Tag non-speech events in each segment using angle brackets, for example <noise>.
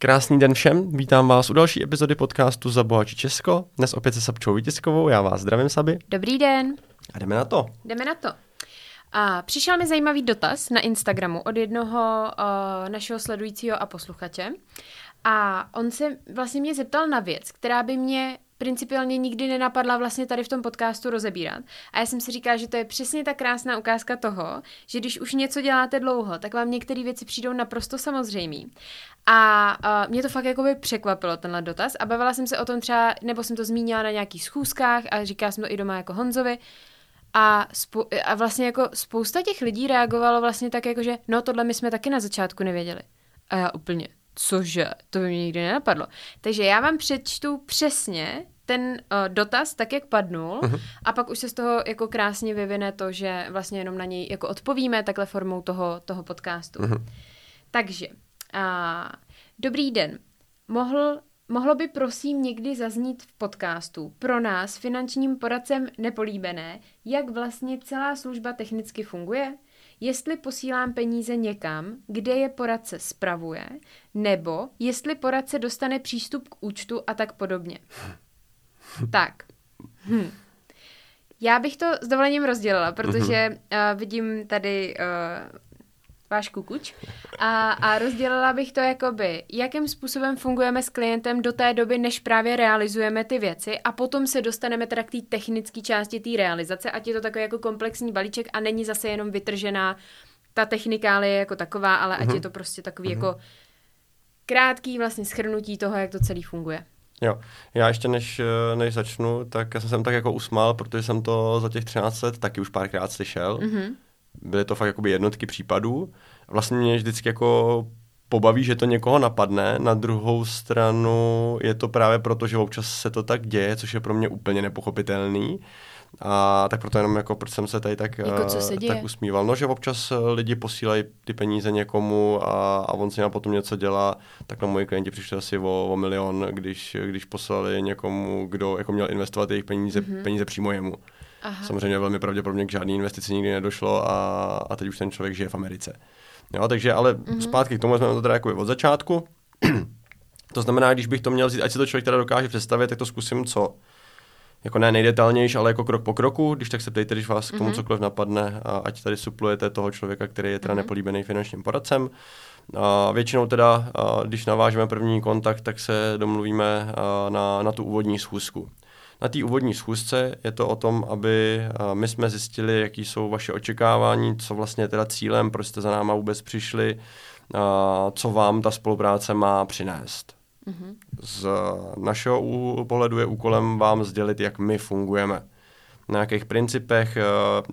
Krásný den všem, vítám vás u další epizody podcastu Zabohači Česko. Dnes opět se Sabčou Vítězkovou, já vás zdravím, Saby. Dobrý den. A jdeme na to. Jdeme na to. A přišel mi zajímavý dotaz na Instagramu od jednoho uh, našeho sledujícího a posluchače. A on se vlastně mě zeptal na věc, která by mě principiálně nikdy nenapadla vlastně tady v tom podcastu rozebírat. A já jsem si říkala, že to je přesně ta krásná ukázka toho, že když už něco děláte dlouho, tak vám některé věci přijdou naprosto samozřejmý. A uh, mě to fakt jakoby překvapilo, tenhle dotaz. A bavila jsem se o tom třeba, nebo jsem to zmínila na nějakých schůzkách a říkala jsem to i doma jako Honzovi. A, spou- a vlastně jako spousta těch lidí reagovalo vlastně tak jako, že no tohle my jsme taky na začátku nevěděli. A já úplně, cože, to by mě nikdy nenapadlo. Takže já vám přečtu přesně ten uh, dotaz tak, jak padnul uh-huh. a pak už se z toho jako krásně vyvine to, že vlastně jenom na něj jako odpovíme takhle formou toho, toho podcastu. Uh-huh. Takže, uh, dobrý den. Mohl Mohlo by prosím někdy zaznít v podcastu pro nás finančním poradcem nepolíbené, jak vlastně celá služba technicky funguje? Jestli posílám peníze někam, kde je poradce spravuje, nebo jestli poradce dostane přístup k účtu a tak podobně. <laughs> tak. Hm. Já bych to s dovolením rozdělila, protože uh, vidím tady uh, váš kukuč. A, a rozdělila bych to jakoby, jakým způsobem fungujeme s klientem do té doby, než právě realizujeme ty věci a potom se dostaneme teda k té technické části té realizace, ať je to takový jako komplexní balíček a není zase jenom vytržená ta technikálie jako taková, ale ať je mhm. to prostě takový uh-huh. jako krátký vlastně schrnutí toho, jak to celý funguje. Jo, já ještě než, než začnu, tak já jsem se tak jako usmál, protože jsem to za těch 13 let taky už párkrát slyšel. Mm-hmm byly to fakt jakoby jednotky případů. Vlastně mě vždycky jako pobaví, že to někoho napadne, na druhou stranu je to právě proto, že občas se to tak děje, což je pro mě úplně nepochopitelný. A tak proto jenom jako, proč jsem se tady tak, jako co se tak usmíval. No, že občas lidi posílají ty peníze někomu a, a on si na potom něco dělá, tak na moji klienti přišli asi o, o milion, když, když poslali někomu, kdo jako měl investovat jejich peníze, mm-hmm. peníze přímo jemu. Aha. Samozřejmě velmi pravděpodobně k žádné investici nikdy nedošlo a, a teď už ten člověk žije v Americe. Jo, takže ale mm-hmm. zpátky k tomu jsme to teda jako od začátku. <clears throat> to znamená, když bych to měl vzít, ať si to člověk teda dokáže představit, tak to zkusím co? Jako ne nejdetailnější, ale jako krok po kroku, když tak se ptejte, když vás k tomu mm-hmm. cokoliv napadne, a ať tady suplujete toho člověka, který je teda mm-hmm. nepolíbený finančním poradcem. A většinou teda, a když navážeme první kontakt, tak se domluvíme na, na tu úvodní schůzku. Na té úvodní schůzce je to o tom, aby my jsme zjistili, jaký jsou vaše očekávání, co vlastně je teda cílem, proč jste za náma vůbec přišli, co vám ta spolupráce má přinést. Mm-hmm. Z našeho pohledu je úkolem vám sdělit, jak my fungujeme na jakých principech, eh,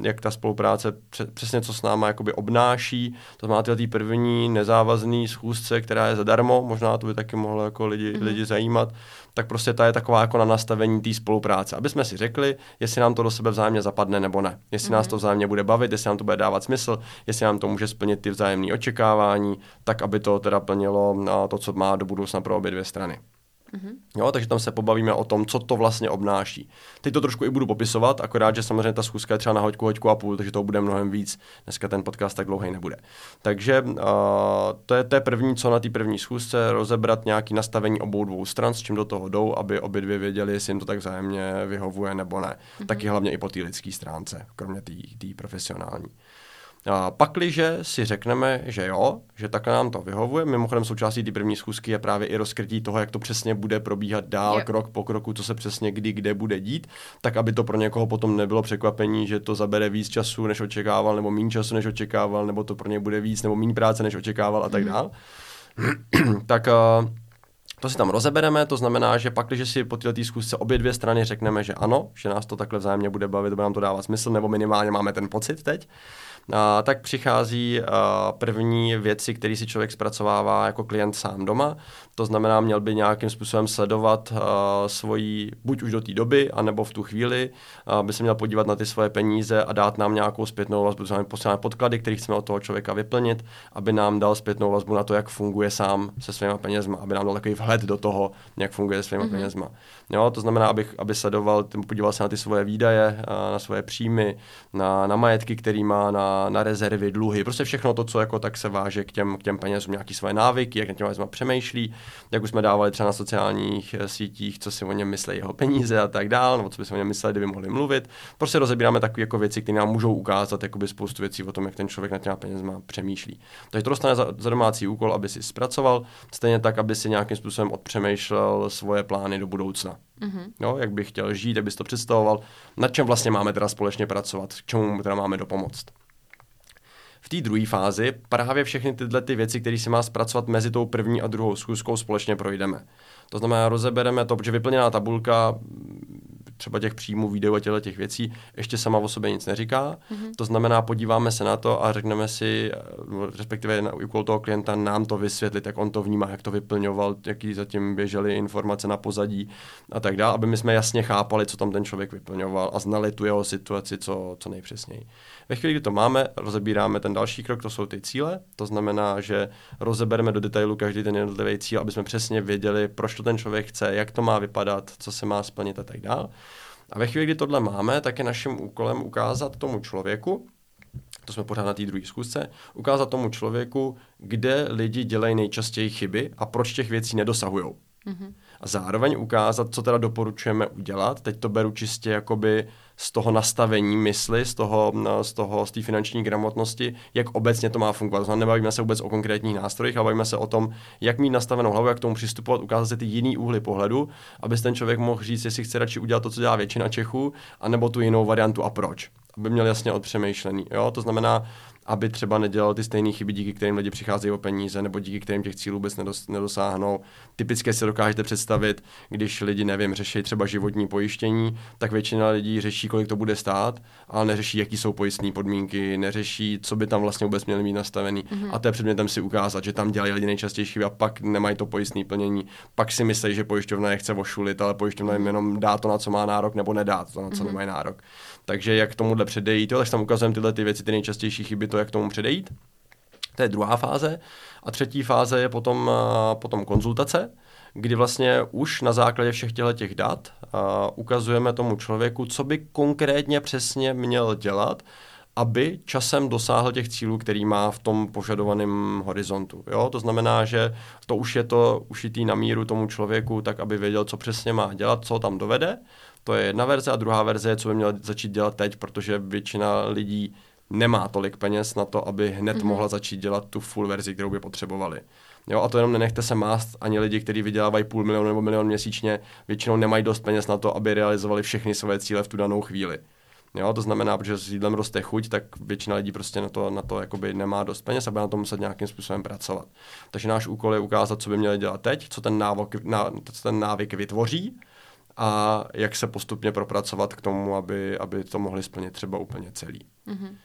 jak ta spolupráce přesně co s náma jakoby obnáší. To znamená tyhle první nezávazný schůzce, která je zadarmo, možná to by taky mohlo jako lidi, mm-hmm. lidi zajímat, tak prostě ta je taková jako na nastavení té spolupráce. Aby jsme si řekli, jestli nám to do sebe vzájemně zapadne nebo ne. Jestli mm-hmm. nás to vzájemně bude bavit, jestli nám to bude dávat smysl, jestli nám to může splnit ty vzájemné očekávání, tak aby to teda plnilo to, co má do budoucna pro obě dvě strany. Mm-hmm. Jo, takže tam se pobavíme o tom, co to vlastně obnáší. Teď to trošku i budu popisovat, akorát, že samozřejmě ta schůzka je třeba na hoďku, hoďku a půl, takže to bude mnohem víc. Dneska ten podcast tak dlouhý nebude. Takže uh, to, je, to je první, co na té první schůzce, rozebrat nějaký nastavení obou dvou stran, s čím do toho jdou, aby obě dvě věděli, jestli jim to tak vzájemně vyhovuje nebo ne. Mm-hmm. Taky hlavně i po té lidské stránce, kromě té profesionální. Pakliže si řekneme, že jo, že takhle nám to vyhovuje, mimochodem součástí té první schůzky je právě i rozkrytí toho, jak to přesně bude probíhat dál, yep. krok po kroku, co se přesně kdy, kde bude dít, tak aby to pro někoho potom nebylo překvapení, že to zabere víc času, než očekával, nebo méně času, než očekával, nebo to pro ně bude víc, nebo méně práce, než očekával a tak mm. dál. <clears throat> tak uh, to si tam rozebereme, to znamená, že pak, když si po této zkusce obě dvě strany řekneme, že ano, že nás to takhle vzájemně bude bavit, bude nám to dávat smysl, nebo minimálně máme ten pocit teď, a, tak přichází a, první věci, které si člověk zpracovává jako klient sám doma. To znamená, měl by nějakým způsobem sledovat a, svoji, buď už do té doby, anebo v tu chvíli, a, by se měl podívat na ty svoje peníze a dát nám nějakou zpětnou vazbu, to znamená posíláme podklady, které chceme od toho člověka vyplnit, aby nám dal zpětnou vazbu na to, jak funguje sám se svými penězma, aby nám dal takový vhled do toho, jak funguje se svými mm-hmm. penězma. Jo, to znamená, abych, aby sledoval, podíval se na ty svoje výdaje, na svoje příjmy, na, na majetky, který má, na na, na rezervy, dluhy, prostě všechno to, co jako tak se váže k těm, k těm penězům, nějaký své návyky, jak na těm přemýšlí, jak už jsme dávali třeba na sociálních eh, sítích, co si o něm myslí jeho peníze a tak dále, nebo co by si o něm mysleli, kdyby mohli mluvit. Prostě rozebíráme takové jako věci, které nám můžou ukázat jakoby spoustu věcí o tom, jak ten člověk na těma penězma přemýšlí. Takže to dostane za, za domácí úkol, aby si zpracoval, stejně tak, aby si nějakým způsobem odpřemýšlel svoje plány do budoucna. Mm-hmm. No, jak bych chtěl žít, jak bys to představoval, nad čem vlastně máme teda společně pracovat, k čemu teda máme dopomoct. V té druhé fázi právě všechny tyhle ty věci, které si má zpracovat mezi tou první a druhou schůzkou, společně projdeme. To znamená, rozebereme to, protože vyplněná tabulka třeba těch příjmů, videů a těchto těch věcí ještě sama o sobě nic neříká. Mm-hmm. To znamená, podíváme se na to a řekneme si, respektive na úkol toho klienta nám to vysvětlit, jak on to vnímá, jak to vyplňoval, jaký zatím běžely informace na pozadí a tak dále, aby my jsme jasně chápali, co tam ten člověk vyplňoval a znali tu jeho situaci co, co nejpřesněji. Ve chvíli, kdy to máme, rozebíráme ten další krok, to jsou ty cíle. To znamená, že rozebereme do detailu každý ten jednotlivý cíl, aby jsme přesně věděli, proč to ten člověk chce, jak to má vypadat, co se má splnit a tak dále. A ve chvíli, kdy tohle máme, tak je naším úkolem ukázat tomu člověku, to jsme pořád na té druhé zkusce, ukázat tomu člověku, kde lidi dělají nejčastěji chyby a proč těch věcí nedosahují. Mm-hmm. A zároveň ukázat, co teda doporučujeme udělat. Teď to beru čistě jakoby z toho nastavení mysli, z toho, no, z toho, z té finanční gramotnosti, jak obecně to má fungovat. Znamená, nebavíme se vůbec o konkrétních nástrojích, ale bavíme se o tom, jak mít nastavenou hlavu, jak k tomu přistupovat, ukázat si ty jiný úhly pohledu, aby ten člověk mohl říct, jestli chce radši udělat to, co dělá většina Čechů, anebo tu jinou variantu a proč. Aby měl jasně odpřemýšlený. Jo? To znamená, aby třeba nedělal ty stejné chyby, díky kterým lidi přicházejí o peníze, nebo díky kterým těch cílů vůbec nedos, nedosáhnou. Typické si dokážete představit, když lidi, nevím, řeší třeba životní pojištění, tak většina lidí řeší, kolik to bude stát, ale neřeší, jaký jsou pojistné podmínky, neřeší, co by tam vlastně vůbec měli mít nastavený. Mm-hmm. A to je předmětem si ukázat, že tam dělají lidi nejčastěji chyby a pak nemají to pojistné plnění. Pak si myslí, že pojišťovna je chce ošulit, ale pojišťovna jim jenom dá to, na co má nárok, nebo nedá to, na co mm-hmm. nemají nárok. Takže jak tomuhle předejít, jo, tak tam ukazujeme tyhle ty věci, ty nejčastější chyby, to, jak tomu předejít. To je druhá fáze. A třetí fáze je potom, potom konzultace, kdy vlastně už na základě všech těchto těch dat ukazujeme tomu člověku, co by konkrétně přesně měl dělat, aby časem dosáhl těch cílů, který má v tom požadovaném horizontu. Jo? To znamená, že to už je to ušitý na míru tomu člověku, tak aby věděl, co přesně má dělat, co tam dovede. To je jedna verze a druhá verze je, co by měl začít dělat teď, protože většina lidí nemá tolik peněz na to, aby hned mm-hmm. mohla začít dělat tu full verzi, kterou by potřebovali. Jo, a to jenom nenechte se mást, ani lidi, kteří vydělávají půl milionu nebo milion měsíčně, většinou nemají dost peněz na to, aby realizovali všechny své cíle v tu danou chvíli. Jo, to znamená, že s jídlem roste chuť, tak většina lidí prostě na to, na to jakoby nemá dost peněz a bude na to muset nějakým způsobem pracovat. Takže náš úkol je ukázat, co by měli dělat teď, co ten, návok, ná, co ten návyk vytvoří a jak se postupně propracovat k tomu, aby, aby to mohli splnit třeba úplně celý. Mm-hmm.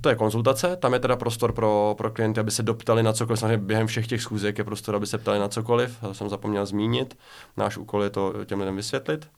To je konzultace, tam je teda prostor pro, pro klienty, aby se doptali na cokoliv. Samozřejmě během všech těch schůzek je prostor, aby se ptali na cokoliv, to jsem zapomněl zmínit. Náš úkol je to těm lidem vysvětlit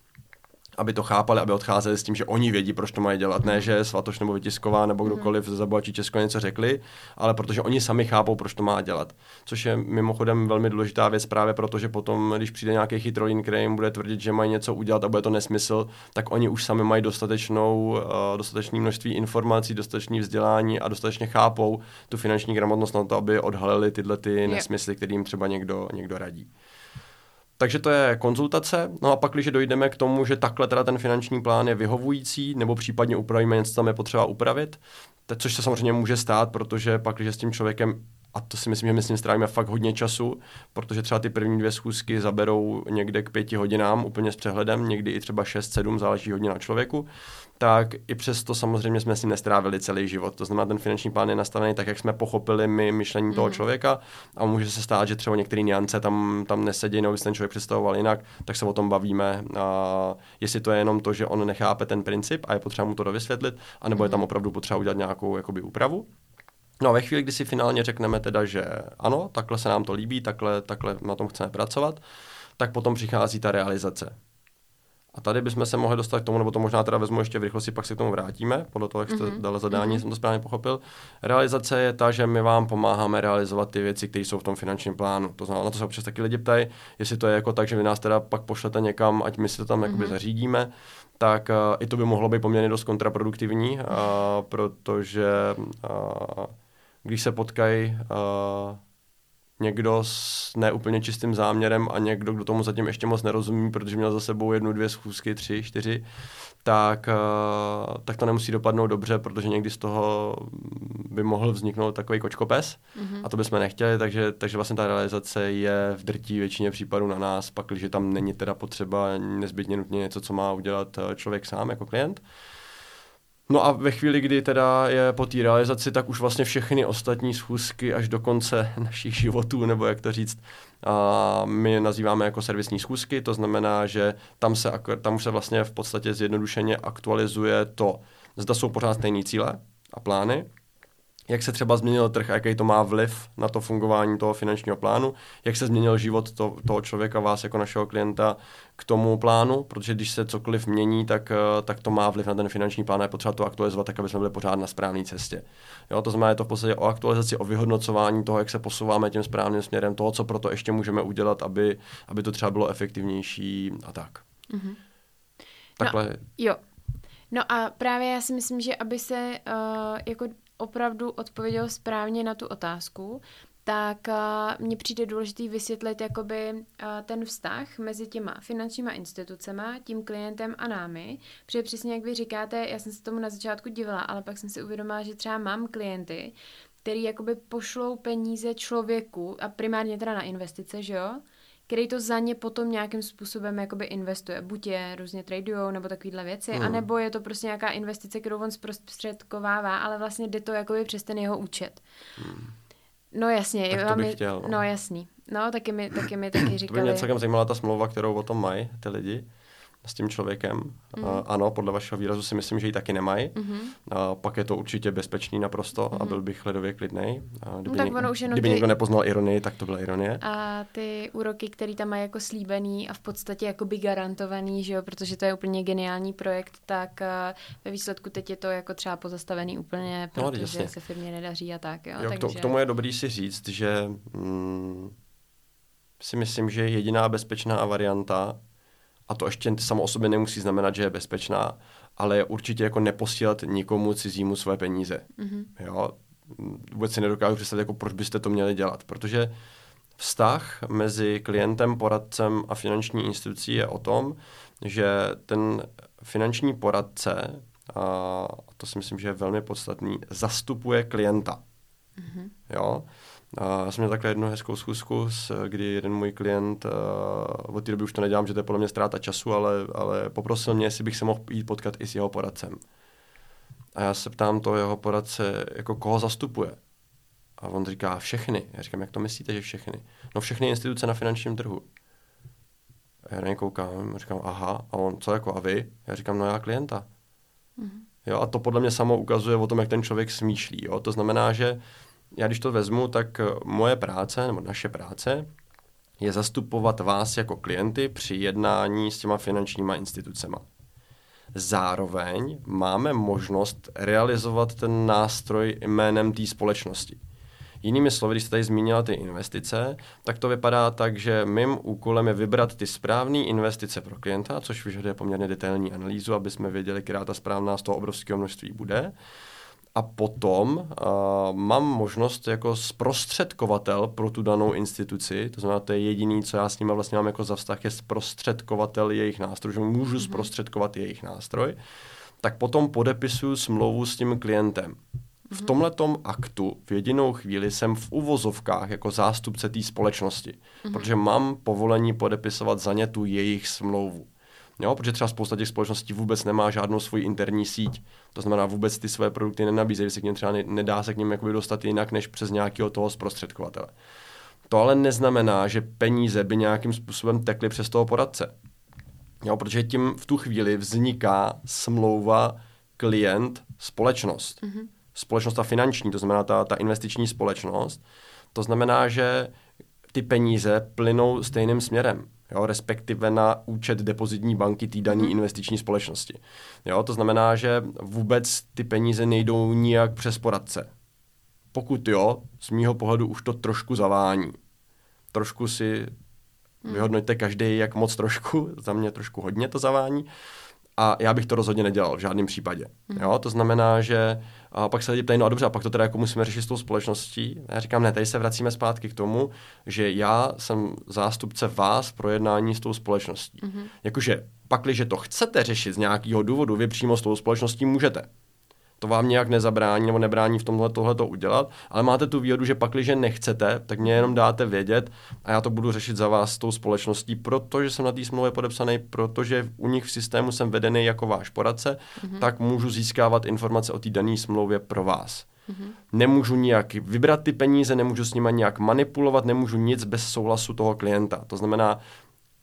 aby to chápali, aby odcházeli s tím, že oni vědí, proč to mají dělat. Ne, že Svatoš nebo Vytisková nebo mhm. kdokoliv za Bohačí Česko něco řekli, ale protože oni sami chápou, proč to má dělat. Což je mimochodem velmi důležitá věc právě proto, že potom, když přijde nějaký chytrolín, který jim bude tvrdit, že mají něco udělat a bude to nesmysl, tak oni už sami mají dostatečnou, uh, dostatečné množství informací, dostatečné vzdělání a dostatečně chápou tu finanční gramotnost na to, aby odhalili tyhle ty nesmysly, kterým třeba někdo, někdo radí. Takže to je konzultace. No a pak, když dojdeme k tomu, že takhle teda ten finanční plán je vyhovující, nebo případně upravíme něco, tam je potřeba upravit, což se samozřejmě může stát, protože pak, když s tím člověkem a to si myslím, že my s ním strávíme fakt hodně času, protože třeba ty první dvě schůzky zaberou někde k pěti hodinám úplně s přehledem, někdy i třeba 6-7, záleží hodně na člověku tak i přesto samozřejmě jsme si nestrávili celý život. To znamená, ten finanční plán je nastavený tak, jak jsme pochopili my myšlení mm. toho člověka a může se stát, že třeba některé niance tam, tam nesedí, nebo ten člověk představoval jinak, tak se o tom bavíme. A jestli to je jenom to, že on nechápe ten princip a je potřeba mu to dovysvětlit, anebo mm. je tam mhm. opravdu potřeba udělat nějakou jakoby, úpravu. No a ve chvíli, kdy si finálně řekneme teda, že ano, takhle se nám to líbí, takhle, takhle na tom chceme pracovat, tak potom přichází ta realizace. A tady bychom se mohli dostat k tomu, nebo to možná teda vezmu ještě v rychlosti, pak se k tomu vrátíme, podle toho, jak jste mm-hmm. dala zadání, mm-hmm. jsem to správně pochopil. Realizace je ta, že my vám pomáháme realizovat ty věci, které jsou v tom finančním plánu. To znamená, na to se občas taky lidi ptají, jestli to je jako tak, že vy nás teda pak pošlete někam, ať my si to tam mm-hmm. jakoby zařídíme, tak uh, i to by mohlo být poměrně dost kontraproduktivní, uh, protože uh, když se potkají uh, někdo s neúplně čistým záměrem a někdo, kdo tomu zatím ještě moc nerozumí, protože měl za sebou jednu, dvě schůzky, tři, čtyři, tak, uh, tak to nemusí dopadnout dobře, protože někdy z toho by mohl vzniknout takový kočkopes mm-hmm. a to bychom nechtěli, takže, takže vlastně ta realizace je v drtí většině případů na nás, pak, když tam není teda potřeba nezbytně nutně něco, co má udělat eh, člověk sám jako klient. Uh, No a ve chvíli, kdy teda je po té realizaci, tak už vlastně všechny ostatní schůzky až do konce našich životů, nebo jak to říct, a my nazýváme jako servisní schůzky, to znamená, že tam se, tam už se vlastně v podstatě zjednodušeně aktualizuje to, zda jsou pořád stejné cíle a plány, jak se třeba změnil trh a jaký to má vliv na to fungování toho finančního plánu, jak se změnil život to, toho člověka, vás jako našeho klienta k tomu plánu, protože když se cokoliv mění, tak, eh, tak to má vliv na ten finanční plán a je potřeba to aktualizovat tak, aby jsme byli pořád na správné cestě. Jo, to znamená, je to v podstatě o aktualizaci, o vyhodnocování toho, jak se posouváme tím správným směrem, toho, co pro to ještě můžeme udělat, aby, aby to třeba bylo efektivnější a tak. Mm-hmm. Takhle. No, jo. No a právě já si myslím, že aby se uh, jako opravdu odpověděl správně na tu otázku, tak mně přijde důležitý vysvětlit jakoby ten vztah mezi těma finančníma institucema, tím klientem a námi, protože přesně jak vy říkáte, já jsem se tomu na začátku divila, ale pak jsem si uvědomila, že třeba mám klienty, který jakoby pošlou peníze člověku a primárně teda na investice, že jo, který to za ně potom nějakým způsobem jakoby investuje. Buď je různě tradujou nebo takovéhle věci, hmm. anebo je to prostě nějaká investice, kterou on zprostředkovává, ale vlastně jde to jakoby přes ten jeho účet. Hmm. No jasně. Tak to bych chtěl. No. no jasný. No, taky mi, taky mi taky říkali. To by mě celkem zajímala ta smlouva, kterou o tom mají ty lidi s tím člověkem. Mm. Uh, ano, podle vašeho výrazu si myslím, že ji taky nemají. Mm-hmm. Uh, pak je to určitě bezpečný naprosto mm-hmm. a mhm. byl bych ledově klidnej. Uh, kdyby, no, tak jenom kdyby ty... někdo nepoznal ironii, tak to byla ironie. A ty úroky, které tam mají jako slíbený a v podstatě jako by garantovaný, že jo, protože to je úplně geniální projekt, tak uh, ve výsledku teď je to jako třeba pozastavený úplně, no, protože no, se firmě nedaří a tak. Jo, jo takže... to, k tomu je dobrý si říct, že mm, si myslím, že jediná bezpečná varianta a to ještě samo o sobě nemusí znamenat, že je bezpečná, ale je určitě jako neposílat nikomu cizímu své peníze. Mm-hmm. Jo? Vůbec si nedokážu představit, jako proč byste to měli dělat, protože vztah mezi klientem, poradcem a finanční institucí je o tom, že ten finanční poradce, a to si myslím, že je velmi podstatný, zastupuje klienta. Mm-hmm. Jo? A já jsem měl takhle jednu hezkou schůzku, kdy jeden můj klient, uh, od té doby už to nedělám, že to je podle mě ztráta času, ale, ale poprosil mě, jestli bych se mohl jít potkat i s jeho poradcem. A já se ptám toho jeho poradce, jako koho zastupuje. A on říká všechny. Já říkám, jak to myslíte, že všechny? No všechny instituce na finančním trhu. A já na ně koukám, říkám, aha, a on, co jako a vy? Já říkám, no já klienta. Mm-hmm. Jo, a to podle mě samo ukazuje o tom, jak ten člověk smýšlí. Jo? To znamená, že já když to vezmu, tak eh, moje práce, nebo naše práce, je zastupovat vás jako klienty při jednání s těma finančníma institucema. Zároveň máme možnost realizovat ten nástroj jménem té společnosti. Jinými slovy, když jste tady zmínila ty investice, tak to vypadá tak, že mým úkolem je vybrat ty správné investice pro klienta, což vyžaduje poměrně detailní analýzu, aby jsme věděli, která ta správná z toho obrovského množství bude a potom uh, mám možnost jako zprostředkovatel pro tu danou instituci, to znamená, to je jediný, co já s nimi vlastně mám jako za vztah, je zprostředkovatel jejich nástroj, že můžu mm-hmm. zprostředkovat jejich nástroj, tak potom podepisuju smlouvu s tím klientem. V mhm. tomhletom aktu v jedinou chvíli jsem v uvozovkách jako zástupce té společnosti, mm-hmm. protože mám povolení podepisovat za ně tu jejich smlouvu. Jo, protože třeba spousta těch společností vůbec nemá žádnou svoji interní síť. To znamená, vůbec ty své produkty nenabízejí, se k ním třeba nedá se k ním jakoby dostat jinak, než přes nějakého toho zprostředkovatele. To ale neznamená, že peníze by nějakým způsobem tekly přes toho poradce. Jo, protože tím v tu chvíli vzniká smlouva klient, společnost. Mm-hmm. Společnost ta finanční, to znamená ta, ta investiční společnost. To znamená, že ty peníze plynou stejným směrem. Jo, respektive na účet depozitní banky té dané investiční společnosti. Jo, to znamená, že vůbec ty peníze nejdou nijak přes poradce. Pokud jo, z mýho pohledu už to trošku zavání. Trošku si vyhodnoťte každý, jak moc trošku, za mě trošku hodně to zavání. A já bych to rozhodně nedělal v žádném případě. Mm. Jo, to znamená, že a pak se lidi ptají, no a dobře, a pak to teda jako musíme řešit s tou společností. Já říkám, ne, tady se vracíme zpátky k tomu, že já jsem zástupce vás pro jednání s tou společností. Mm-hmm. Jakože pakliže to chcete řešit z nějakého důvodu, vy přímo s tou společností můžete to vám nějak nezabrání nebo nebrání v tomhle tohle to udělat, ale máte tu výhodu, že pakliže nechcete, tak mě jenom dáte vědět a já to budu řešit za vás s tou společností, protože jsem na té smlouvě podepsaný, protože u nich v systému jsem vedený jako váš poradce, mm-hmm. tak můžu získávat informace o té dané smlouvě pro vás. Mm-hmm. Nemůžu nijak vybrat ty peníze, nemůžu s nimi nějak manipulovat, nemůžu nic bez souhlasu toho klienta. To znamená,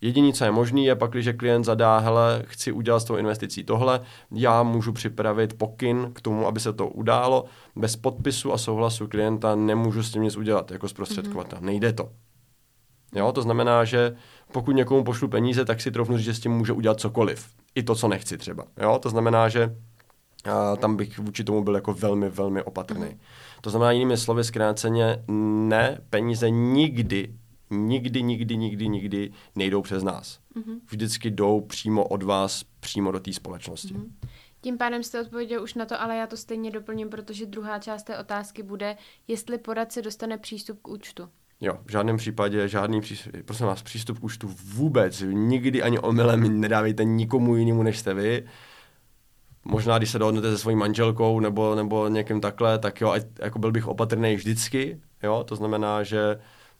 Jediné, co je možné, je pak, když klient zadá, hele, chci udělat s tou investicí tohle, já můžu připravit pokyn k tomu, aby se to událo. Bez podpisu a souhlasu klienta nemůžu s tím nic udělat jako zprostředkovatel. Mm-hmm. Nejde to. Jo, to znamená, že pokud někomu pošlu peníze, tak si trofnu říct, že s tím může udělat cokoliv. I to, co nechci třeba. Jo, to znamená, že a tam bych vůči tomu byl jako velmi, velmi opatrný. Mm. To znamená jinými slovy zkráceně, ne, peníze nikdy nikdy, nikdy, nikdy, nikdy nejdou přes nás. Mm-hmm. Vždycky jdou přímo od vás, přímo do té společnosti. Mm-hmm. Tím pádem jste odpověděl už na to, ale já to stejně doplním, protože druhá část té otázky bude, jestli poradce dostane přístup k účtu. Jo, v žádném případě, žádný přístup, prosím vás, přístup k účtu vůbec, nikdy ani omylem nedávejte nikomu jinému, než jste vy. Možná, když se dohodnete se svojí manželkou nebo, nebo někým takhle, tak jo, jako byl bych opatrný vždycky, jo, to znamená, že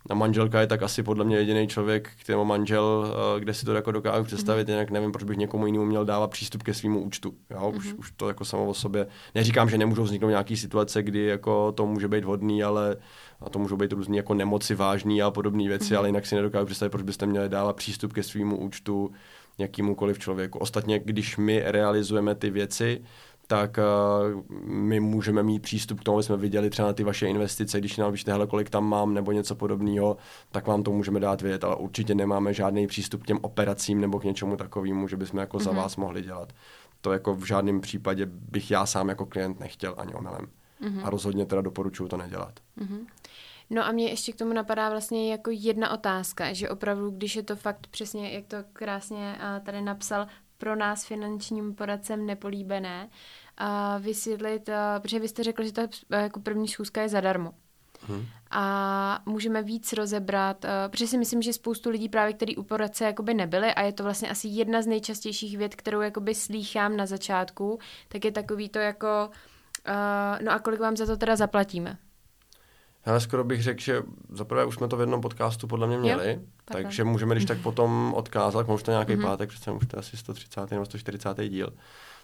a manželka je tak asi podle mě jediný člověk, který má manžel, eh, kde si to jako dokážu představit, mm-hmm. jinak nevím, proč bych někomu jinému měl dávat přístup ke svému účtu. Jo? Mm-hmm. Už, už to jako samo o sobě. Neříkám, že nemůžou vzniknout nějaké situace, kdy jako to může být vhodný, ale a to můžou být různé jako nemoci vážné a podobné věci, mm-hmm. ale jinak si nedokážu představit, proč byste měli dávat přístup ke svému účtu jakýmukoliv člověku. Ostatně, když my realizujeme ty věci, tak uh, my můžeme mít přístup k tomu, aby jsme viděli třeba na ty vaše investice, když nám píšete, hele, kolik tam mám, nebo něco podobného, tak vám to můžeme dát vědět, ale určitě nemáme žádný přístup k těm operacím nebo k něčemu takovému, že bychom jako mm-hmm. za mhm. vás mohli dělat. To jako v žádném případě bych já sám jako klient nechtěl ani omylem. Mm-hmm. A rozhodně teda doporučuju to nedělat. Mm-hmm. No a mě ještě k tomu napadá vlastně jako jedna otázka, že opravdu, když je to fakt přesně, jak to krásně tady napsal, pro nás finančním poradcem nepolíbené, a vysvětlit, protože vy jste řekl, že ta jako první schůzka je zadarmo. Hmm. A můžeme víc rozebrat, protože si myslím, že spoustu lidí právě, který u poradce jakoby nebyli a je to vlastně asi jedna z nejčastějších věd, kterou jakoby slýchám na začátku, tak je takový to jako, uh, no a kolik vám za to teda zaplatíme? Já skoro bych řekl, že zaprvé už jsme to v jednom podcastu podle mě měli, jo, takže můžeme když tak potom odkázat, to nějaký mm-hmm. pátek, protože už to asi 130. nebo 140. díl.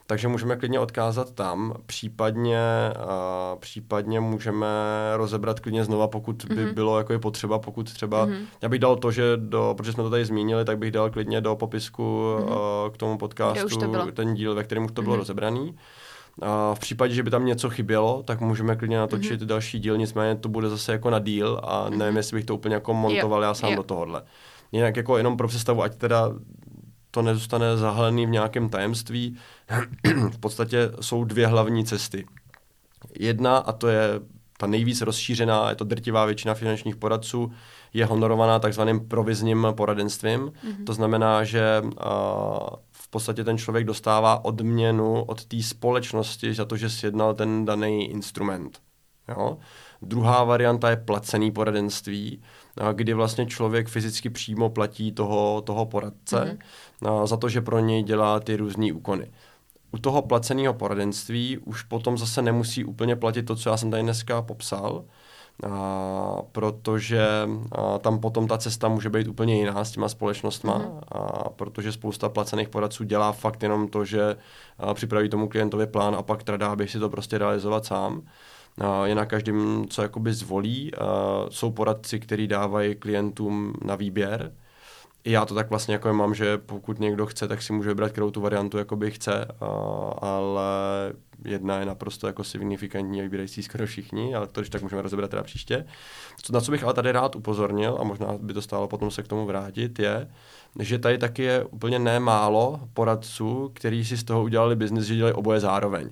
Takže můžeme klidně odkázat tam, případně, uh, případně můžeme rozebrat klidně znova, pokud by mm-hmm. bylo jako je potřeba, pokud třeba, mm-hmm. já bych dal to, že do, protože jsme to tady zmínili, tak bych dal klidně do popisku mm-hmm. uh, k tomu podcastu to ten díl, ve kterém už to mm-hmm. bylo mhm. rozebraný. A v případě, že by tam něco chybělo, tak můžeme klidně natočit mm-hmm. další díl, nicméně to bude zase jako na díl a nevím, mm-hmm. jestli bych to úplně jako montoval jo. já sám jo. do tohohle. Jinak jako jenom pro představu, ať teda to nezůstane zahalený v nějakém tajemství, <clears throat> v podstatě jsou dvě hlavní cesty. Jedna, a to je ta nejvíc rozšířená, je to drtivá většina finančních poradců, je honorovaná takzvaným provizním poradenstvím. Mm-hmm. To znamená, že uh, v podstatě ten člověk dostává odměnu od té společnosti za to, že sjednal ten daný instrument. Jo? Druhá varianta je placený poradenství, kdy vlastně člověk fyzicky přímo platí toho, toho poradce mm-hmm. za to, že pro něj dělá ty různé úkony. U toho placeného poradenství už potom zase nemusí úplně platit to, co já jsem tady dneska popsal, a, protože a, tam potom ta cesta může být úplně jiná s těma společnostma, mm. a, protože spousta placených poradců dělá fakt jenom to, že a, připraví tomu klientovi plán a pak tradá, aby si to prostě realizovat sám. Je na každém, co jakoby zvolí. Jsou poradci, kteří dávají klientům na výběr, já to tak vlastně jako mám, že pokud někdo chce, tak si může vybrat, kterou tu variantu jakoby chce, ale jedna je naprosto jako signifikantní a vybírají si skoro všichni, ale to, když tak můžeme rozebrat teda příště. Co, na co bych ale tady rád upozornil, a možná by to stálo potom se k tomu vrátit, je, že tady taky je úplně nemálo poradců, kteří si z toho udělali biznis, že dělají oboje zároveň.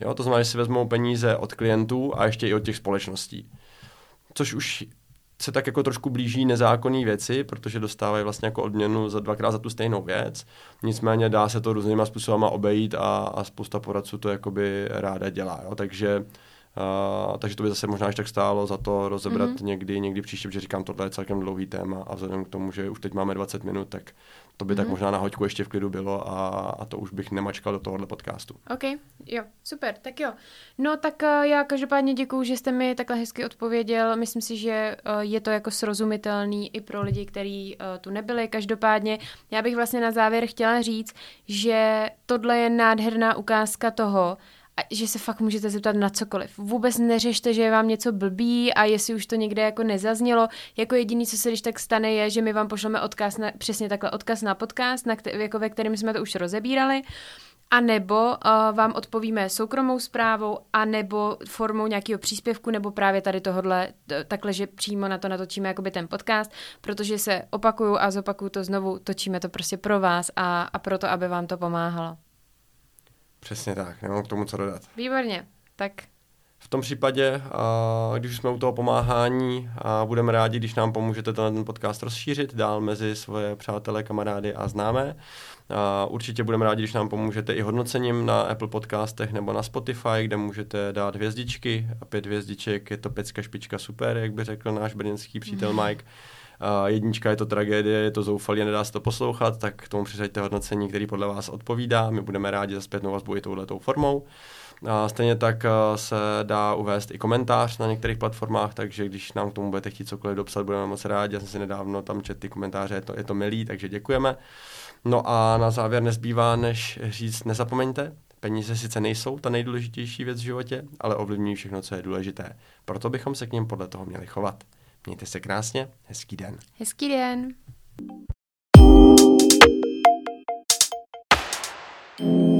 Jo, to znamená, že si vezmou peníze od klientů a ještě i od těch společností. Což už se tak jako trošku blíží nezákonné věci, protože dostávají vlastně jako odměnu za dvakrát za tu stejnou věc. Nicméně dá se to různýma způsobama obejít a, a spousta poradců to jakoby ráda dělá. Jo. Takže Uh, takže to by zase možná až tak stálo za to rozebrat mm-hmm. někdy, někdy příště, protože říkám, tohle je celkem dlouhý téma a vzhledem k tomu, že už teď máme 20 minut, tak to by mm-hmm. tak mhm. možná na hoďku ještě v klidu bylo a, a to už bych nemačkal do tohohle podcastu. OK, jo, super, tak jo. No tak uh, já každopádně děkuju, že jste mi takhle hezky odpověděl. Myslím si, že uh, je to jako srozumitelný i pro lidi, kteří uh, tu nebyli. Každopádně já bych vlastně na závěr chtěla říct, že tohle je nádherná ukázka toho, že se fakt můžete zeptat na cokoliv. Vůbec neřešte, že je vám něco blbý a jestli už to někde jako nezaznělo. Jako jediný, co se když tak stane, je, že my vám pošleme odkaz na, přesně takhle odkaz na podcast, na kter- jako ve kterém jsme to už rozebírali. A nebo uh, vám odpovíme soukromou zprávou, a nebo formou nějakého příspěvku, nebo právě tady tohodle, t- takhle, že přímo na to natočíme jakoby ten podcast, protože se opakuju a zopakuju to znovu, točíme to prostě pro vás a, a proto, aby vám to pomáhalo. Přesně tak, nemám k tomu co dodat. Výborně, tak v tom případě, když jsme u toho pomáhání, a budeme rádi, když nám pomůžete ten podcast rozšířit dál mezi svoje přátelé, kamarády a známé. A určitě budeme rádi, když nám pomůžete i hodnocením na Apple podcastech nebo na Spotify, kde můžete dát hvězdičky a pět hvězdiček, je to pecka špička super, jak by řekl náš brněnský přítel <laughs> Mike. A jednička je to tragédie, je to zoufalý a nedá se to poslouchat, tak k tomu přiřaďte hodnocení, který podle vás odpovídá. My budeme rádi za zpětnou vazbu i touhletou formou. A stejně tak se dá uvést i komentář na některých platformách, takže když nám k tomu budete chtít cokoliv dopsat, budeme moc rádi. Já jsem si nedávno tam četl ty komentáře, je to, je to milý, takže děkujeme. No a na závěr nezbývá, než říct, nezapomeňte, peníze sice nejsou ta nejdůležitější věc v životě, ale ovlivňují všechno, co je důležité. Proto bychom se k ním podle toho měli chovat. Mějte se krásně, hezký den. Hezký den. thank you